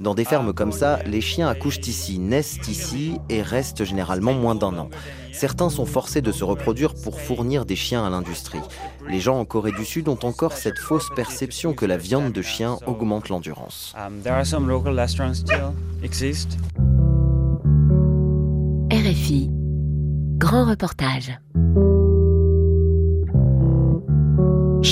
Dans des fermes comme ça, les chiens accouchent ici, naissent ici et restent généralement moins d'un an. Certains sont forcés de se reproduire pour fournir des chiens à l'industrie. Les gens en Corée du Sud ont encore cette fausse perception que la viande de chien augmente l'endurance. RFI, grand reportage.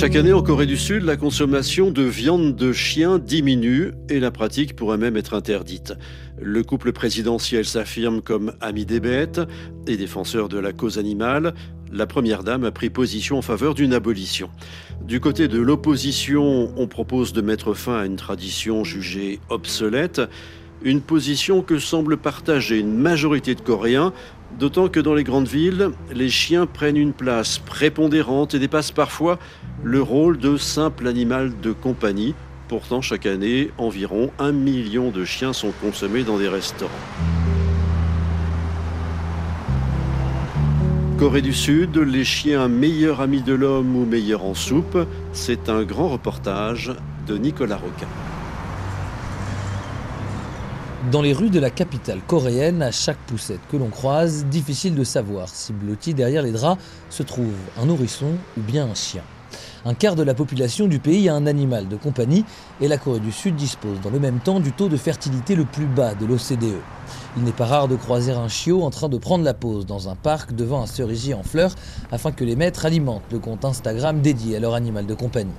Chaque année en Corée du Sud, la consommation de viande de chien diminue et la pratique pourrait même être interdite. Le couple présidentiel s'affirme comme ami des bêtes et défenseur de la cause animale. La première dame a pris position en faveur d'une abolition. Du côté de l'opposition, on propose de mettre fin à une tradition jugée obsolète, une position que semble partager une majorité de Coréens, D'autant que dans les grandes villes, les chiens prennent une place prépondérante et dépassent parfois le rôle de simple animal de compagnie. Pourtant, chaque année, environ un million de chiens sont consommés dans des restaurants. Corée du Sud, les chiens meilleurs amis de l'homme ou meilleurs en soupe, c'est un grand reportage de Nicolas Roquin. Dans les rues de la capitale coréenne, à chaque poussette que l'on croise, difficile de savoir si blotti derrière les draps se trouve un nourrisson ou bien un chien. Un quart de la population du pays a un animal de compagnie et la Corée du Sud dispose dans le même temps du taux de fertilité le plus bas de l'OCDE. Il n'est pas rare de croiser un chiot en train de prendre la pause dans un parc devant un cerisier en fleurs afin que les maîtres alimentent le compte Instagram dédié à leur animal de compagnie.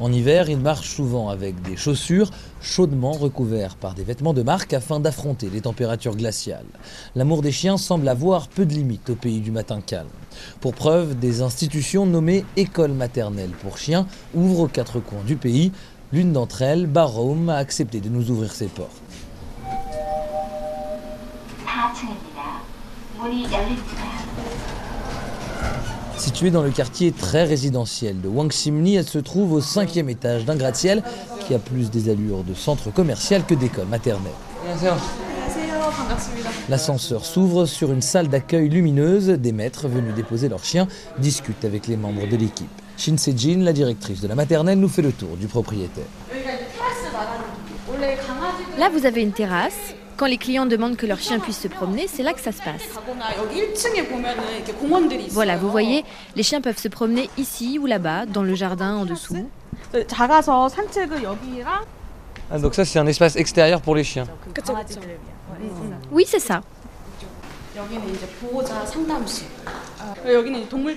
En hiver, ils marchent souvent avec des chaussures chaudement recouvertes par des vêtements de marque afin d'affronter les températures glaciales. L'amour des chiens semble avoir peu de limites au pays du matin calme. Pour preuve, des institutions nommées écoles maternelles pour chiens ouvrent aux quatre coins du pays. L'une d'entre elles, Barham, a accepté de nous ouvrir ses portes. Située dans le quartier très résidentiel de Wangsimni, elle se trouve au cinquième étage d'un gratte-ciel qui a plus des allures de centre commercial que d'école maternelle. L'ascenseur s'ouvre sur une salle d'accueil lumineuse. Des maîtres venus déposer leurs chiens discutent avec les membres de l'équipe. Shin Se-jin, la directrice de la maternelle, nous fait le tour du propriétaire. Là, vous avez une terrasse quand les clients demandent que leur chien puisse se promener, c'est là que ça se passe. Voilà, vous voyez, les chiens peuvent se promener ici ou là-bas, dans le jardin en dessous. Ah, donc ça c'est un espace extérieur pour les chiens. Oui, c'est ça.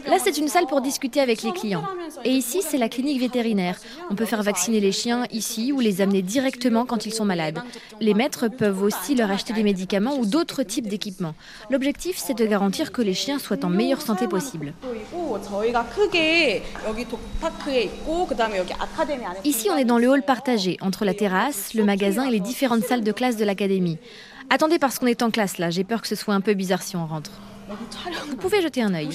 Là, c'est une salle pour discuter avec les clients. Et ici, c'est la clinique vétérinaire. On peut faire vacciner les chiens ici ou les amener directement quand ils sont malades. Les maîtres peuvent aussi leur acheter des médicaments ou d'autres types d'équipements. L'objectif, c'est de garantir que les chiens soient en meilleure santé possible. Ici, on est dans le hall partagé entre la terrasse, le magasin et les différentes salles de classe de l'académie. Attendez parce qu'on est en classe là, j'ai peur que ce soit un peu bizarre si on rentre. Vous pouvez jeter un œil.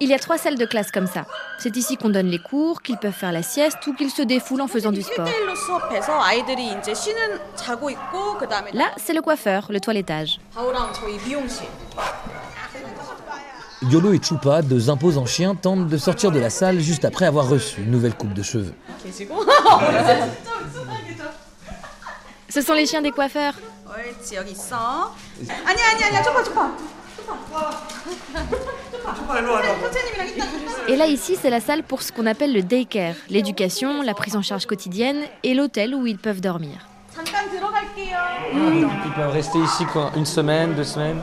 Il y a trois salles de classe comme ça. C'est ici qu'on donne les cours, qu'ils peuvent faire la sieste ou qu'ils se défoulent en faisant du sport. Là, c'est le coiffeur, le toilettage. Yolo et Chupa, deux imposants chiens, tentent de sortir de la salle juste après avoir reçu une nouvelle coupe de cheveux. Ce sont les chiens des coiffeurs. Et là, ici, c'est la salle pour ce qu'on appelle le daycare, l'éducation, la prise en charge quotidienne et l'hôtel où ils peuvent dormir. Ils peuvent rester ici quoi Une semaine, deux semaines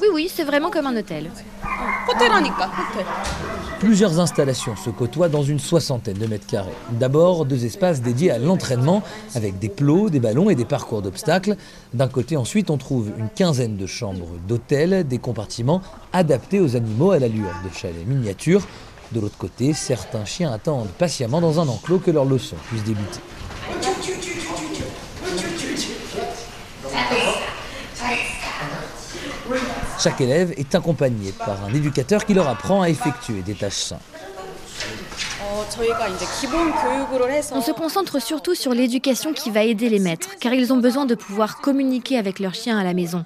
Oui, oui, c'est vraiment comme un hôtel. Plusieurs installations se côtoient dans une soixantaine de mètres carrés. D'abord, deux espaces dédiés à l'entraînement avec des plots, des ballons et des parcours d'obstacles. D'un côté, ensuite, on trouve une quinzaine de chambres d'hôtel, des compartiments adaptés aux animaux à l'allure de chalets miniatures. De l'autre côté, certains chiens attendent patiemment dans un enclos que leur leçon puisse débuter. Chaque élève est accompagné par un éducateur qui leur apprend à effectuer des tâches simples. On se concentre surtout sur l'éducation qui va aider les maîtres, car ils ont besoin de pouvoir communiquer avec leurs chiens à la maison.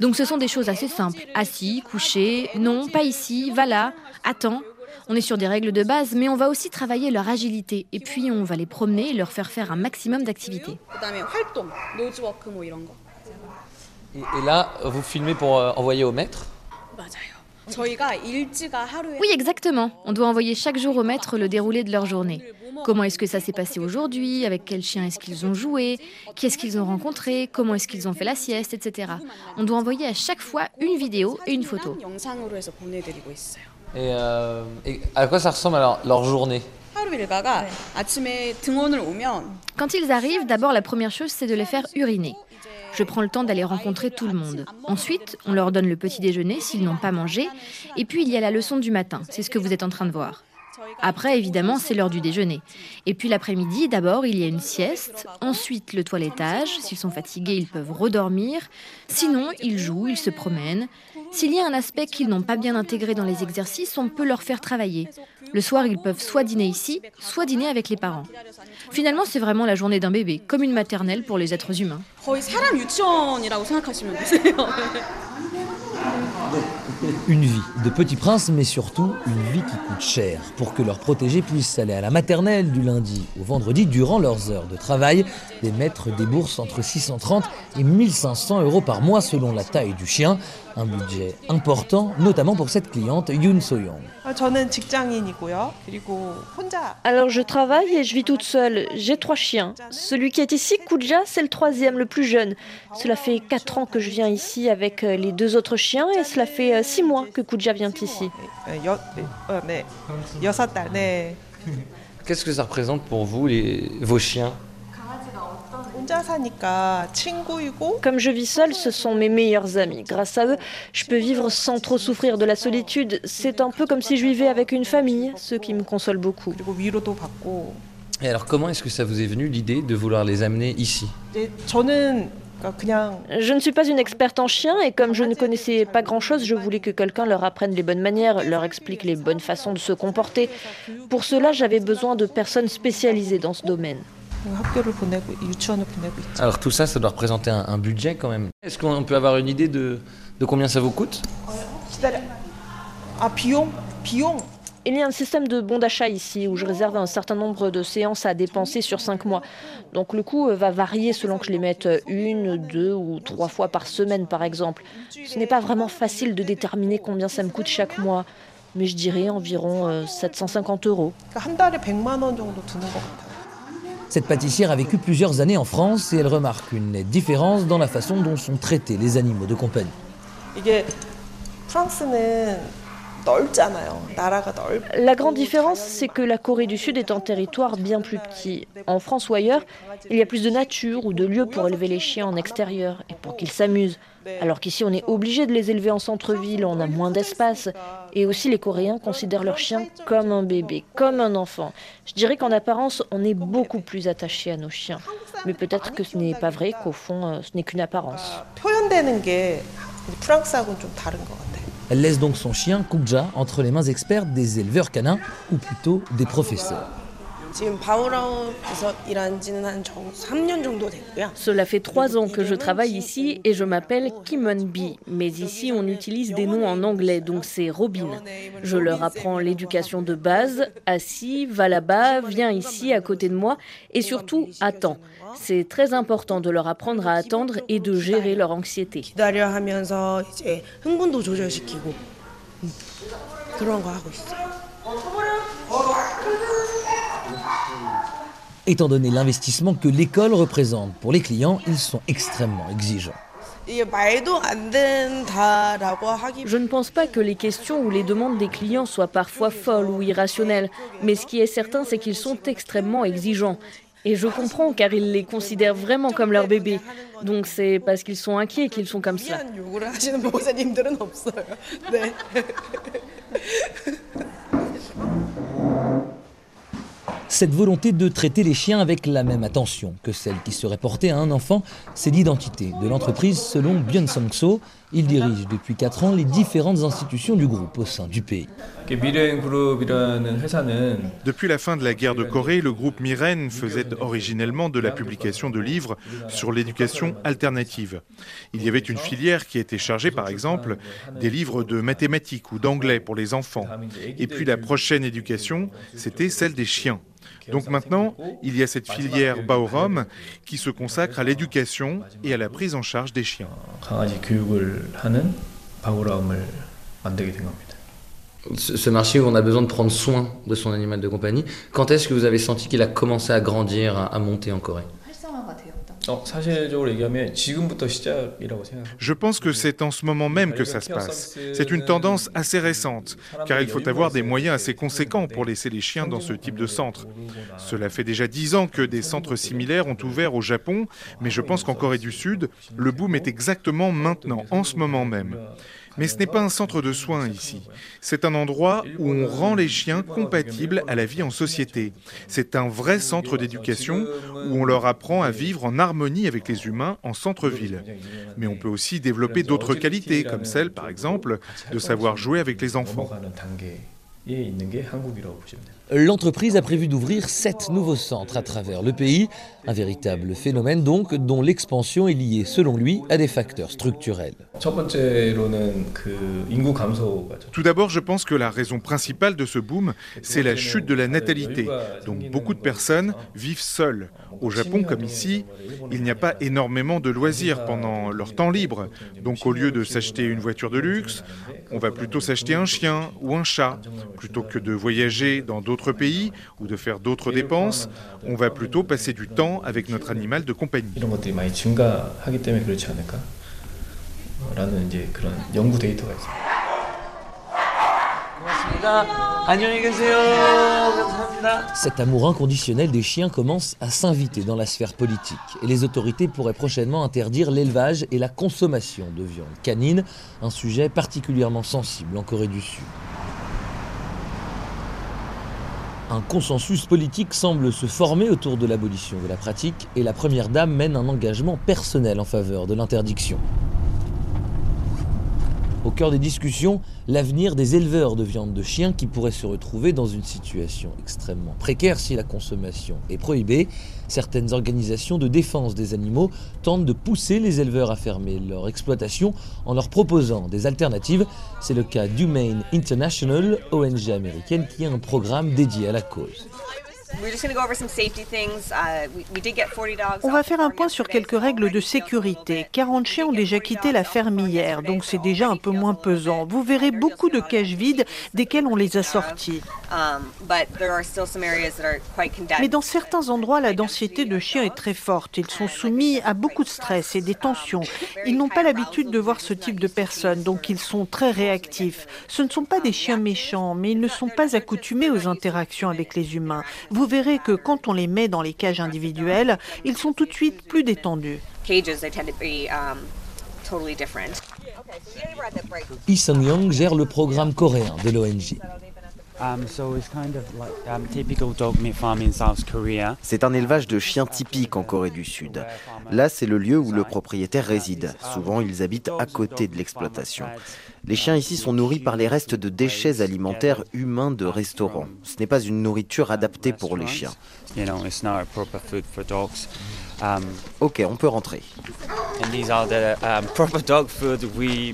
Donc ce sont des choses assez simples. Assis, couché, non, pas ici, va là, Attends, on est sur des règles de base, mais on va aussi travailler leur agilité. Et puis on va les promener et leur faire faire un maximum d'activités. Et, là, vous filmez pour euh, envoyer au maître oui, exactement. On doit envoyer chaque jour au maître le déroulé de leur journée. Comment est-ce que ça s'est passé aujourd'hui? Avec quel chien est-ce qu'ils ont joué? Qui est-ce qu'ils ont rencontré? Comment est-ce qu'ils ont fait la sieste Etc. On doit envoyer à chaque fois une vidéo et une photo. Euh, et, à quoi ça ressemble alors leur journée? Quand ils arrivent, d'abord la première chose c'est de les faire uriner. Je prends le temps d'aller rencontrer tout le monde. Ensuite, on leur donne le petit déjeuner s'ils n'ont pas mangé. Et puis, il y a la leçon du matin. C'est ce que vous êtes en train de voir. Après, évidemment, c'est l'heure du déjeuner. Et puis l'après-midi, d'abord, il y a une sieste. Ensuite, le toilettage. S'ils sont fatigués, ils peuvent redormir. Sinon, ils jouent, ils se promènent. S'il y a un aspect qu'ils n'ont pas bien intégré dans les exercices, on peut leur faire travailler. Le soir, ils peuvent soit dîner ici, soit dîner avec les parents. Finalement, c'est vraiment la journée d'un bébé, comme une maternelle pour les êtres humains. Une vie de petit prince, mais surtout une vie qui coûte cher. Pour que leurs protégés puissent aller à la maternelle du lundi au vendredi durant leurs heures de travail, les maîtres déboursent entre 630 et 1500 euros par mois selon la taille du chien. Un budget important, notamment pour cette cliente Yoon So-young. Alors je travaille et je vis toute seule. J'ai trois chiens. Celui qui est ici, Kuja, c'est le troisième, le plus jeune. Cela fait quatre ans que je viens ici avec euh, les deux autres chiens et cela fait euh, six mois que Kuja vient ici. Qu'est-ce que ça représente pour vous, les, vos chiens comme je vis seule, ce sont mes meilleurs amis. Grâce à eux, je peux vivre sans trop souffrir de la solitude. C'est un peu comme si je vivais avec une famille, ce qui me console beaucoup. Et alors comment est-ce que ça vous est venu l'idée de vouloir les amener ici? je ne suis pas une experte en chiens et comme je ne connaissais pas grand-chose, je voulais que quelqu'un leur apprenne les bonnes manières, leur explique les bonnes façons de se comporter. Pour cela, j'avais besoin de personnes spécialisées dans ce domaine. Alors tout ça, ça doit représenter un, budget quand même. Est-ce qu'on peut avoir une idée de, de combien ça vous coûte? Il y a un système de bons d'achat ici où je réserve un certain nombre de séances à dépenser sur cinq mois. Donc le coût euh, va varier selon que je les mette une, deux ou trois fois par semaine par exemple. Ce n'est pas vraiment facile de déterminer combien ça me coûte chaque mois, mais je dirais environ 750 euh, euros. Cette pâtissière a vécu plusieurs années en France et elle remarque une nette différence dans la façon dont sont traités les animaux de compagnie. La grande différence, c'est que la Corée du Sud est un territoire bien plus petit. En France ou ailleurs, il y a plus de nature ou de lieux pour élever les chiens en extérieur et pour qu'ils s'amusent. Alors qu'ici, on est obligé de les élever en centre-ville, on a moins d'espace. Et aussi, les Coréens considèrent leurs chiens comme un bébé, comme un enfant. Je dirais qu'en apparence, on est beaucoup plus attaché à nos chiens. Mais peut-être que ce n'est pas vrai, qu'au fond, euh, ce n'est qu'une apparence. Elle laisse donc son chien, Kukja, entre les mains expertes des éleveurs canins, ou plutôt des professeurs. Cela fait trois ans que je travaille ici et je m'appelle Kimon B. Mais ici, on utilise des noms en anglais, donc c'est Robin. Je leur apprends l'éducation de base. Assis, va là-bas, viens ici à côté de moi et surtout attends. C'est très important de leur apprendre à attendre et de gérer leur anxiété. Étant donné l'investissement que l'école représente pour les clients, ils sont extrêmement exigeants. Je ne pense pas que les questions ou les demandes des clients soient parfois folles ou irrationnelles, mais ce qui est certain, c'est qu'ils sont extrêmement exigeants. Et je comprends car ils les considèrent vraiment comme leur bébé. Donc c'est parce qu'ils sont inquiets qu'ils sont comme ça. Cette volonté de traiter les chiens avec la même attention que celle qui serait portée à un enfant, c'est l'identité de l'entreprise selon Byun Song-so. Il dirige depuis 4 ans les différentes institutions du groupe au sein du pays. Depuis la fin de la guerre de Corée, le groupe Miren faisait originellement de la publication de livres sur l'éducation alternative. Il y avait une filière qui était chargée, par exemple, des livres de mathématiques ou d'anglais pour les enfants. Et puis la prochaine éducation, c'était celle des chiens. Donc maintenant, il y a cette filière Baorom qui se consacre à l'éducation et à la prise en charge des chiens. Ce marché où on a besoin de prendre soin de son animal de compagnie, quand est-ce que vous avez senti qu'il a commencé à grandir, à monter en Corée? Je pense que c'est en ce moment même que ça se passe. C'est une tendance assez récente, car il faut avoir des moyens assez conséquents pour laisser les chiens dans ce type de centre. Cela fait déjà dix ans que des centres similaires ont ouvert au Japon, mais je pense qu'en Corée du Sud, le boom est exactement maintenant, en ce moment même. Mais ce n'est pas un centre de soins ici. C'est un endroit où on rend les chiens compatibles à la vie en société. C'est un vrai centre d'éducation où on leur apprend à vivre en harmonie avec les humains en centre-ville. Mais on peut aussi développer d'autres qualités, comme celle, par exemple, de savoir jouer avec les enfants. L'entreprise a prévu d'ouvrir sept nouveaux centres à travers le pays, un véritable phénomène donc dont l'expansion est liée selon lui à des facteurs structurels. Tout d'abord, je pense que la raison principale de ce boom, c'est la chute de la natalité. Donc beaucoup de personnes vivent seules. Au Japon comme ici, il n'y a pas énormément de loisirs pendant leur temps libre. Donc au lieu de s'acheter une voiture de luxe, on va plutôt s'acheter un chien ou un chat. Plutôt que de voyager dans d'autres pays ou de faire d'autres dépenses, on va plutôt passer du temps avec notre animal de compagnie. Cet amour inconditionnel des chiens commence à s'inviter dans la sphère politique et les autorités pourraient prochainement interdire l'élevage et la consommation de viande canine, un sujet particulièrement sensible en Corée du Sud. Un consensus politique semble se former autour de l'abolition de la pratique et la Première Dame mène un engagement personnel en faveur de l'interdiction. Au cœur des discussions, l'avenir des éleveurs de viande de chien qui pourraient se retrouver dans une situation extrêmement précaire si la consommation est prohibée. Certaines organisations de défense des animaux tentent de pousser les éleveurs à fermer leur exploitation en leur proposant des alternatives. C'est le cas d'Humane International, ONG américaine qui a un programme dédié à la cause. On va faire un point sur quelques règles de sécurité. 40 chiens ont déjà quitté la ferme hier, donc c'est déjà un peu moins pesant. Vous verrez beaucoup de cages vides desquelles on les a sortis. Um, Mais dans certains endroits, la densité de chiens est très forte. Ils sont soumis à beaucoup de stress et des tensions. Ils n'ont pas l'habitude de voir ce type de personnes, donc ils sont très réactifs. Ce ne sont pas des chiens méchants, mais ils ne sont pas accoutumés aux interactions avec les humains vous verrez que quand on les met dans les cages individuelles, ils sont tout de suite plus détendus. Um, Lee Sung-young gère le programme coréen de l'ONG. C'est un élevage de chiens typique en Corée du Sud. Là, c'est le lieu où le propriétaire réside. Souvent, ils habitent à côté de l'exploitation. Les chiens ici sont nourris par les restes de déchets alimentaires humains de restaurants. Ce n'est pas une nourriture adaptée pour les chiens. Um, ok, on peut rentrer.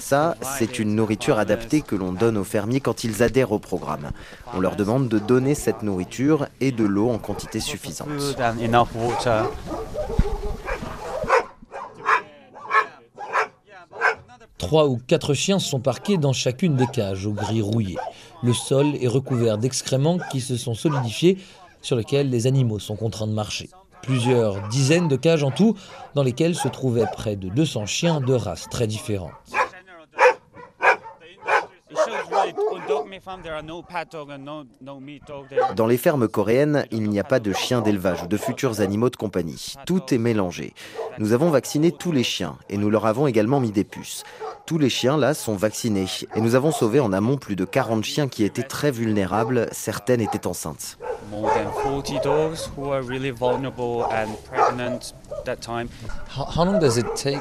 Ça, c'est une nourriture adaptée que l'on donne aux fermiers quand ils adhèrent au programme. On leur demande de donner cette nourriture et de l'eau en quantité suffisante. Trois ou quatre chiens sont parqués dans chacune des cages au gris rouillé. Le sol est recouvert d'excréments qui se sont solidifiés sur lesquels les animaux sont contraints de marcher. Plusieurs dizaines de cages en tout dans lesquelles se trouvaient près de 200 chiens de races très différentes. Dans les fermes coréennes, il n'y a pas de chiens d'élevage ou de futurs animaux de compagnie. Tout est mélangé. Nous avons vacciné tous les chiens et nous leur avons également mis des puces. Tous les chiens là sont vaccinés et nous avons sauvé en amont plus de 40 chiens qui étaient très vulnérables, certaines étaient enceintes.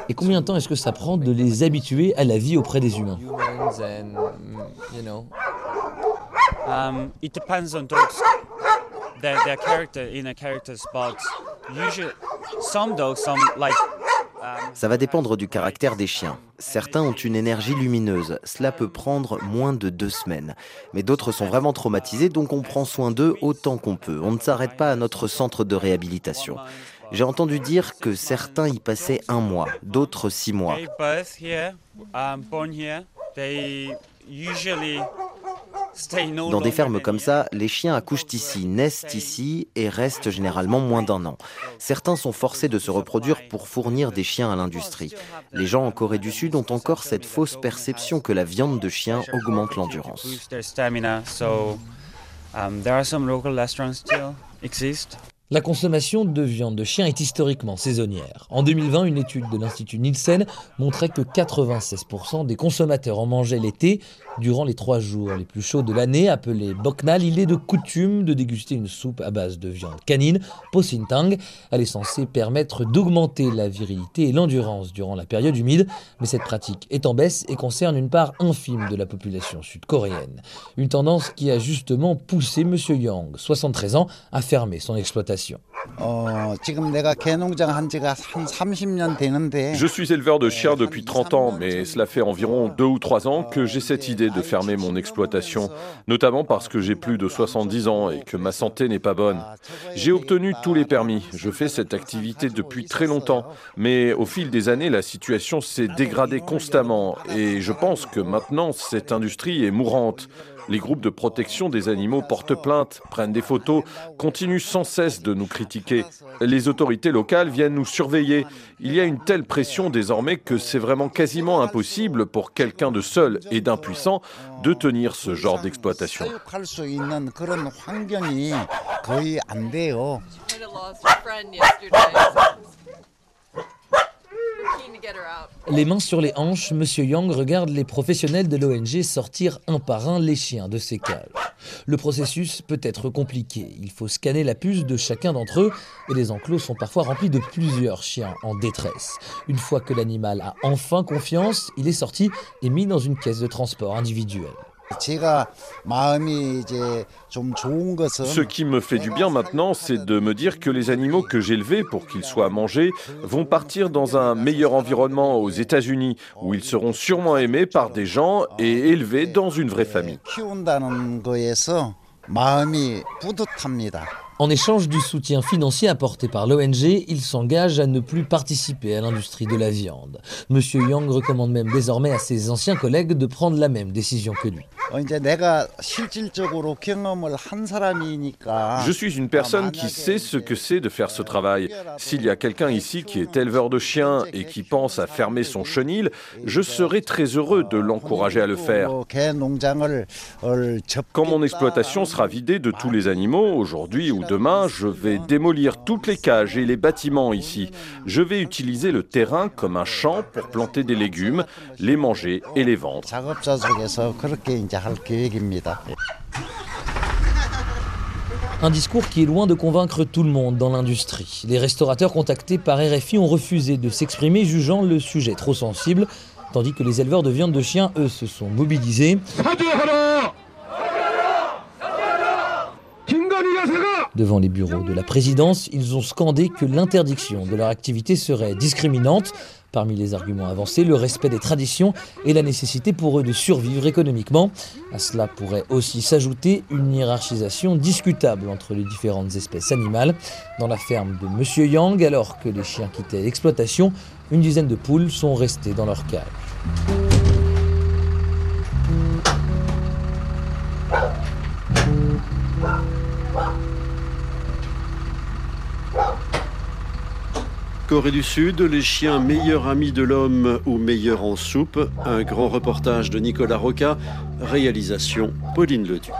Et combien de temps est-ce que ça prend de les habituer à la vie auprès des humains? Um, It depends on dogs, their, their character, inner characters, but usually some dogs, some like ça va dépendre du caractère des chiens. Certains ont une énergie lumineuse. Cela peut prendre moins de deux semaines. Mais d'autres sont vraiment traumatisés, donc on prend soin d'eux autant qu'on peut. On ne s'arrête pas à notre centre de réhabilitation. J'ai entendu dire que certains y passaient un mois, d'autres six mois. Dans des fermes comme ça, les chiens accouchent ici, naissent ici et restent généralement moins d'un an. Certains sont forcés de se reproduire pour fournir des chiens à l'industrie. Les gens en Corée du Sud ont encore cette fausse perception que la viande de chien augmente l'endurance. La consommation de viande de chien est historiquement saisonnière. En 2020, une étude de l'Institut Nielsen montrait que 96% des consommateurs en mangeaient l'été durant les trois jours les plus chauds de l'année, appelés Boknal. Il est de coutume de déguster une soupe à base de viande canine, Posintang. Elle est censée permettre d'augmenter la virilité et l'endurance durant la période humide, mais cette pratique est en baisse et concerne une part infime de la population sud-coréenne. Une tendance qui a justement poussé M. Yang, 73 ans, à fermer son exploitation. Je suis éleveur de chiens depuis 30 ans, mais cela fait environ 2 ou 3 ans que j'ai cette idée de fermer mon exploitation, notamment parce que j'ai plus de 70 ans et que ma santé n'est pas bonne. J'ai obtenu tous les permis, je fais cette activité depuis très longtemps, mais au fil des années, la situation s'est dégradée constamment et je pense que maintenant, cette industrie est mourante. Les groupes de protection des animaux portent plainte, prennent des photos, continuent sans cesse de nous critiquer. Les autorités locales viennent nous surveiller. Il y a une telle pression désormais que c'est vraiment quasiment impossible pour quelqu'un de seul et d'impuissant de tenir ce genre d'exploitation. Les mains sur les hanches, M. Yang regarde les professionnels de l'ONG sortir un par un les chiens de ces cages. Le processus peut être compliqué. Il faut scanner la puce de chacun d'entre eux et les enclos sont parfois remplis de plusieurs chiens en détresse. Une fois que l'animal a enfin confiance, il est sorti et mis dans une caisse de transport individuelle. Ce qui me fait du bien maintenant, c'est de me dire que les animaux que j'ai élevés pour qu'ils soient mangés vont partir dans un meilleur environnement aux États-Unis, où ils seront sûrement aimés par des gens et élevés dans une vraie famille. En échange du soutien financier apporté par l'ONG, il s'engage à ne plus participer à l'industrie de la viande. Monsieur Yang recommande même désormais à ses anciens collègues de prendre la même décision que lui. Je suis une personne qui sait ce que c'est de faire ce travail. S'il y a quelqu'un ici qui est éleveur de chiens et qui pense à fermer son chenil, je serai très heureux de l'encourager à le faire. Quand mon exploitation sera vidée de tous les animaux, aujourd'hui ou demain, je vais démolir toutes les cages et les bâtiments ici. Je vais utiliser le terrain comme un champ pour planter des légumes, les manger et les vendre. Un discours qui est loin de convaincre tout le monde dans l'industrie. Les restaurateurs contactés par RFI ont refusé de s'exprimer, jugeant le sujet trop sensible, tandis que les éleveurs de viande de chien, eux, se sont mobilisés. Devant les bureaux de la présidence, ils ont scandé que l'interdiction de leur activité serait discriminante. Parmi les arguments avancés, le respect des traditions et la nécessité pour eux de survivre économiquement. À cela pourrait aussi s'ajouter une hiérarchisation discutable entre les différentes espèces animales. Dans la ferme de Monsieur Yang, alors que les chiens quittaient l'exploitation, une dizaine de poules sont restées dans leur cage. Corée du Sud, les chiens meilleurs amis de l'homme ou meilleurs en soupe. Un grand reportage de Nicolas Roca, réalisation Pauline Leduc.